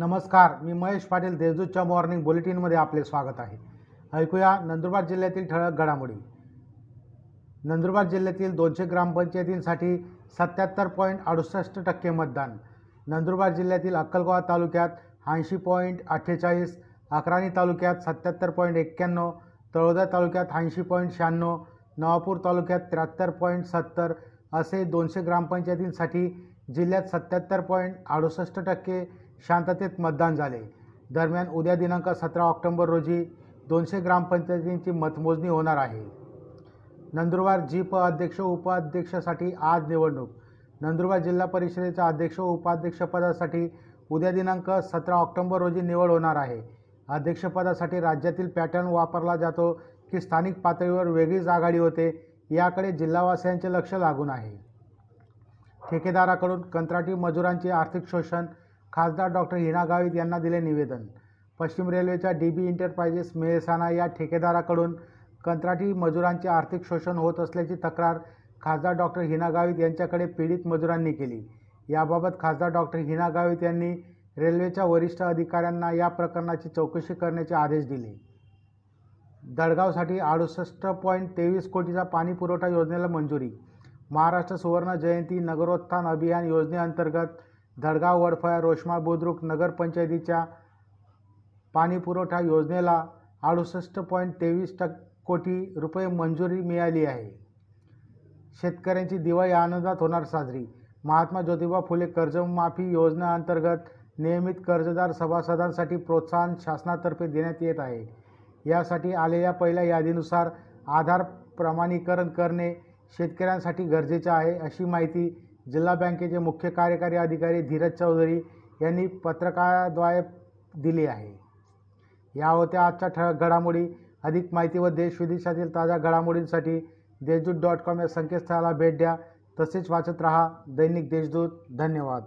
नमस्कार मी महेश पाटील देशदूतच्या मॉर्निंग बुलेटिनमध्ये आपले स्वागत आहे. ऐकूया नंदुरबार जिल्ह्यातील ठळक घडामोडी. नंदुरबार जिल्ह्यातील दोनशे ग्रामपंचायतींसाठी सत्याहत्तर पॉईंट अडुसष्ट टक्के मतदान. नंदुरबार जिल्ह्यातील अक्कलगोवा तालुक्यात ऐंशी पॉईंट अठ्ठेचाळीस अकराणी तालुक्यात सत्याहत्तर पॉईंट एक्क्याण्णव तळोदा तालुक्यात ऐंशी पॉईंट शहाण्णव नवापूर तालुक्यात त्र्याहत्तर पॉईंट सत्तर असे दोनशे ग्रामपंचायतींसाठी जिल्ह्यात सत्याहत्तर पॉईंट अडुसष्ट टक्के शांततेत मतदान झाले. दरम्यान उद्या दिनांक सतरा ऑक्टोबर रोजी दोनशे ग्रामपंचायतींची मतमोजणी होणार आहे. नंदुरबार जीप अध्यक्ष उपाध्यक्षासाठी आज निवडणूक. नंदुरबार जिल्हा परिषदेच्या अध्यक्ष व उपाध्यक्षपदासाठी उद्या दिनांक सतरा ऑक्टोबर रोजी निवड होणार आहे. अध्यक्षपदासाठी राज्यातील पॅटर्न वापरला जातो की स्थानिक पातळीवर वेगळीच आघाडी होते याकडे जिल्हावासियांचे लक्ष लागून आहे. ठेकेदाराकडून कंत्राटी मजुरांचे आर्थिक शोषण खासदार डॉक्टर हिना गावित यांना दिले निवेदन. पश्चिम रेल्वेच्या डी बी एंटरप्राइजेस मेहसाणा या ठेकेदाराकडून कंत्राटी मजुरांचे आर्थिक शोषण होत असल्याची तक्रार खासदार डॉक्टर हिना गावित यांच्याकडे पीडित मजुरांनी केली. याबाबत खासदार डॉक्टर हिना गावित यांनी रेल्वेच्या वरिष्ठ अधिकाऱ्यांना या प्रकरणाची चौकशी करण्याचे आदेश दिले. दडगावसाठी अडुसष्ट पॉईंट तेवीस कोटीचा पाणी पुरवठा योजनेला मंजुरी. महाराष्ट्र सुवर्ण जयंती नगरोत्थान अभियान योजनेअंतर्गत दडगाव वडफळा रोषमा बुद्रुक नगरपंचायतीच्या पाणी पुरवठा योजनेला अडुसष्ट पॉईंट तेवीस टक कोटी रुपये मंजुरी मिळाली आहे. शेतकऱ्यांची दिवाळी आनंदात होणार साजरी. महात्मा ज्योतिबा फुले कर्जमाफी योजनेअंतर्गत नियमित कर्जदार सभासदांसाठी प्रोत्साहन शासनातर्फे देण्यात येत आहे. यासाठी आलेल्या पहिल्या यादीनुसार आधार प्रमाणीकरण करणे शेतकऱ्यांसाठी गरजेचे आहे अशी माहिती जिल्हा बँकेचे मुख्य कार्यकारी अधिकारी धीरज चौधरी यांनी पत्रकाराद्वारे दिली आहे. या होत्या आजच्या ठळक घडामोडी अधिक माहिती व देशविदेशातील ताज्या घडामोडींसाठी देशदूत डॉट कॉम या संकेतस्थळाला भेट द्या. तसेच वाचत रहा दैनिक देशदूत. धन्यवाद.